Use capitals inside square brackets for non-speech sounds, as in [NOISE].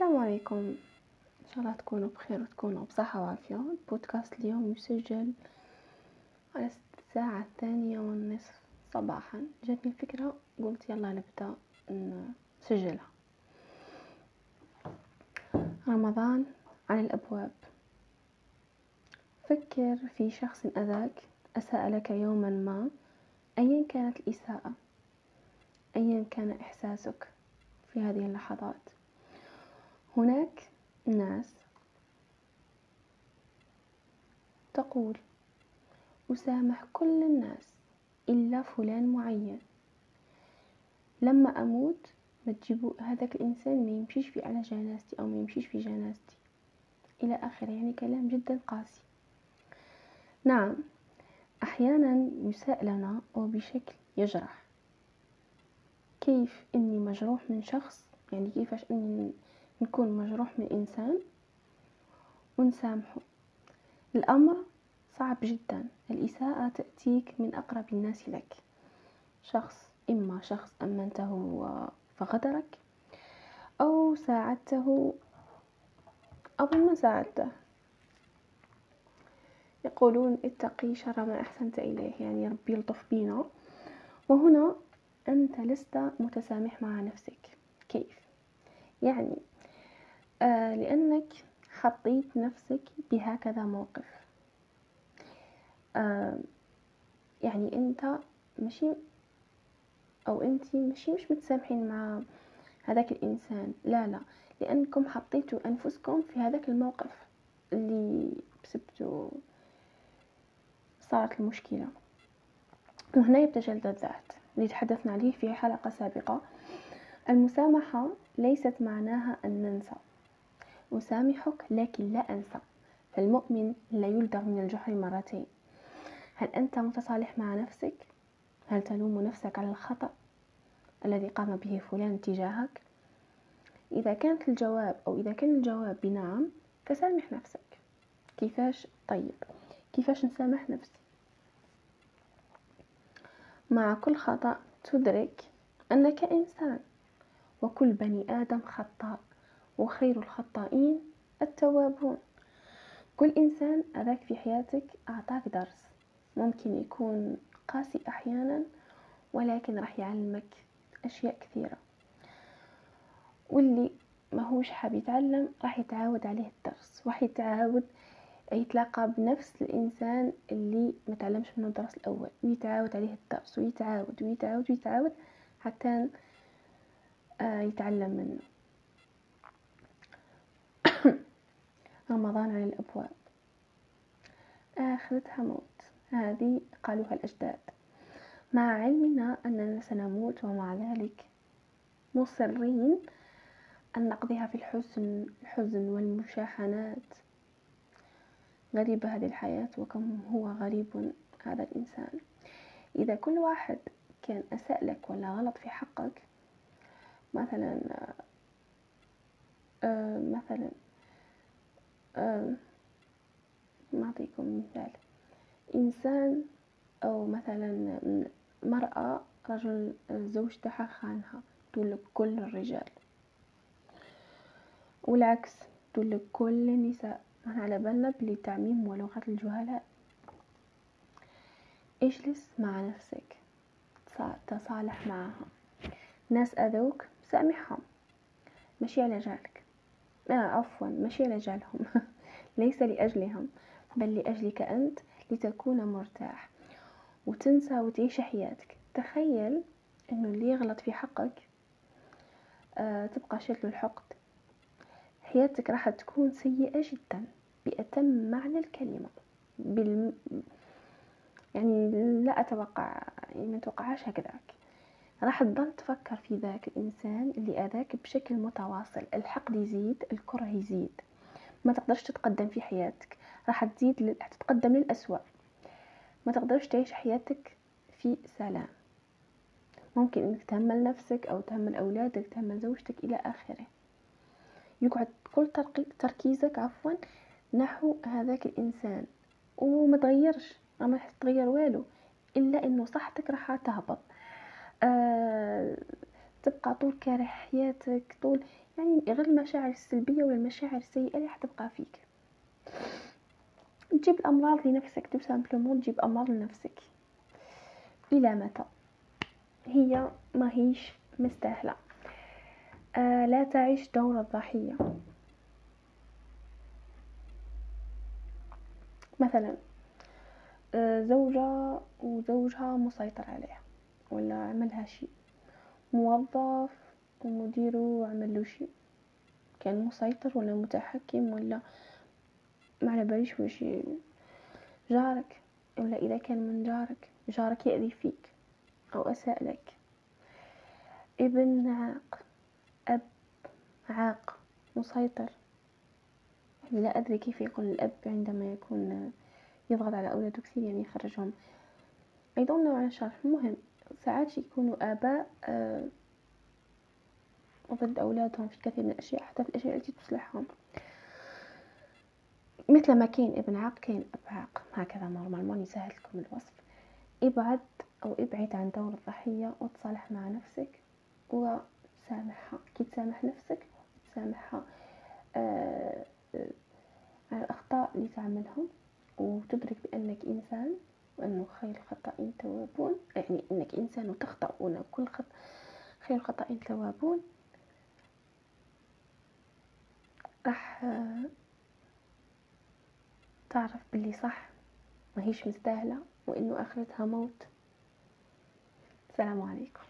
السلام عليكم. إن شاء الله تكونوا بخير وتكونوا بصحة وعافية. البودكاست اليوم يسجل على الساعة الثانية والنصف صباحا. جاتني فكرة قلت يلا نبدأ نسجلها. رمضان على الأبواب. فكر في شخص أذاك أساء لك يوما ما أيا كانت الإساءة أيا كان إحساسك في هذه اللحظات. هناك ناس تقول أسامح كل الناس إلا فلان معين. لما أموت ما تجيبوا هذاك الإنسان ما يمشيش في على جنازتي أو ما يمشيش في جنازتي. إلى آخره يعني كلام جدا قاسي. نعم أحيانا يساء لنا وبشكل يجرح كيف إني مجروح من شخص؟ يعني كيفاش إني نكون مجروح من إنسان ونسامحه. الأمر صعب جدا. الإساءة تأتيك من أقرب الناس لك. شخص إما شخص أمنته فغدرك أو ساعدته أو ما ساعدته. يقولون اتقي شر ما أحسنت إليه. يعني ربي يلطف بينا. وهنا أنت لست متسامح مع نفسك. كيف؟ يعني آه لأنك حطيت نفسك بهكذا موقف. آه يعني أنت ماشي أو أنت ماشي مش متسامحين مع هذاك الإنسان. لا لا لأنكم حطيتوا أنفسكم في هذاك الموقف اللي بسبته صارت المشكلة. وهنا يبتجلد الذات اللي تحدثنا عليه في حلقة سابقة. المسامحة ليست معناها أن ننسى أسامحك لكن لا أنسى. فالمؤمن لا يلدغ من الجحر مرتين. هل أنت متصالح مع نفسك؟ هل تلوم نفسك على الخطأ الذي قام به فلان تجاهك؟ إذا كانت الجواب أو إذا كان الجواب بنعم فسامح نفسك. كيفاش؟ طيب كيفاش نسامح نفسي؟ مع كل خطأ تدرك أنك إنسان وكل بني آدم خطاء. وخير الخطائين التوابون. كل إنسان أذاك في حياتك أعطاك درس. ممكن يكون قاسي أحيانا ولكن راح يعلمك أشياء كثيرة. واللي ما هوش حاب يتعلم راح يتعاود عليه الدرس راح يتعاود يتلاقى بنفس الإنسان اللي ما تعلمش منه الدرس الأول. ويتعاود عليه الدرس ويتعاود ويتعاود ويتعاود حتى آه، يتعلم منه. رمضان على الأبواب. آخرتها موت. هذه قالوها الأجداد. مع علمنا أننا سنموت ومع ذلك مصرين أن نقضيها في الحزن الحزن والمشاحنات. غريبة هذه الحياة وكم هو غريب هذا الإنسان. إذا كل واحد كان أساء لك ولا غلط في حقك مثلا آه مثلا آه نعطيكم مثال. إنسان أو مثلا مرأة رجل الزوج تاعها خانها تقول كل الرجال. والعكس تقول كل النساء. على بالنا بلي التعميم ولغة الجهلاء. اجلس مع نفسك. تصالح معها. ناس أذوك سامحهم. ماشي على جالك آه عفوا ماشي على جالهم [LAUGHS] ليس لأجلهم بل لأجلك أنت لتكون مرتاح وتنسى وتعيش حياتك. تخيل إنه اللي يغلط في حقك آه تبقى شكل الحقد. حياتك راح تكون سيئة جدا بأتم معنى الكلمة. بال... يعني لا أتوقع يعني ما توقعهاش هكذاك. راح تضل تفكر في ذاك الإنسان اللي أذاك بشكل متواصل. الحقد يزيد الكره يزيد. ما تقدرش تتقدم في حياتك. راح تزيد ل... تتقدم للأسوأ. ما تقدرش تعيش حياتك في سلام. ممكن إنك تهمل نفسك أو تهمل أولادك تهمل زوجتك إلى آخره. يقعد كل تركيزك عفوا نحو هذاك الإنسان. وما تغيرش. ما راح تغير والو. إلا إنه صحتك راح تهبط. آه تبقى طول كاره حياتك طول يعني غير المشاعر السلبية ولا المشاعر السيئة اللي حتبقى فيك. تجيب الأمراض لنفسك tout simplement تجيب أمراض لنفسك. إلى متى؟ هي ما هيش مستاهلة. آه لا تعيش دور الضحية مثلا آه زوجة وزوجها مسيطر عليها. ولا عملها شي موظف ومديره عملو شي كان مسيطر ولا متحكم ولا ما على باليش واش جارك ولا إذا كان من جارك. جارك يأذي فيك أو اساء لك ابن عاق أب عاق مسيطر. يعني لا أدري كيف يقول الأب عندما يكون يضغط على اولاده كثير يعني يخرجهم. I don't know على شرح المهم ساعات يكونوا آباء آه ضد أولادهم في كثير من الأشياء حتى في الأشياء التي تصلحهم. مثل ما كاين ابن عاق كاين أب عاق. هكذا normalement يسهل لكم الوصف. ابعد أو ابعد عن دور الضحية وتصالح مع نفسك وسامحها كي تسامح نفسك تسامحها آه على الأخطاء اللي تعملهم وتدرك بأنك إنسان. وأنه خير الخطائين توابون يعني أنك إنسان وتخطأ وأن كل خط خير الخطائين توابون. راح تعرف باللي صح ما هيش مستاهلة وإنه آخرتها موت. السلام عليكم.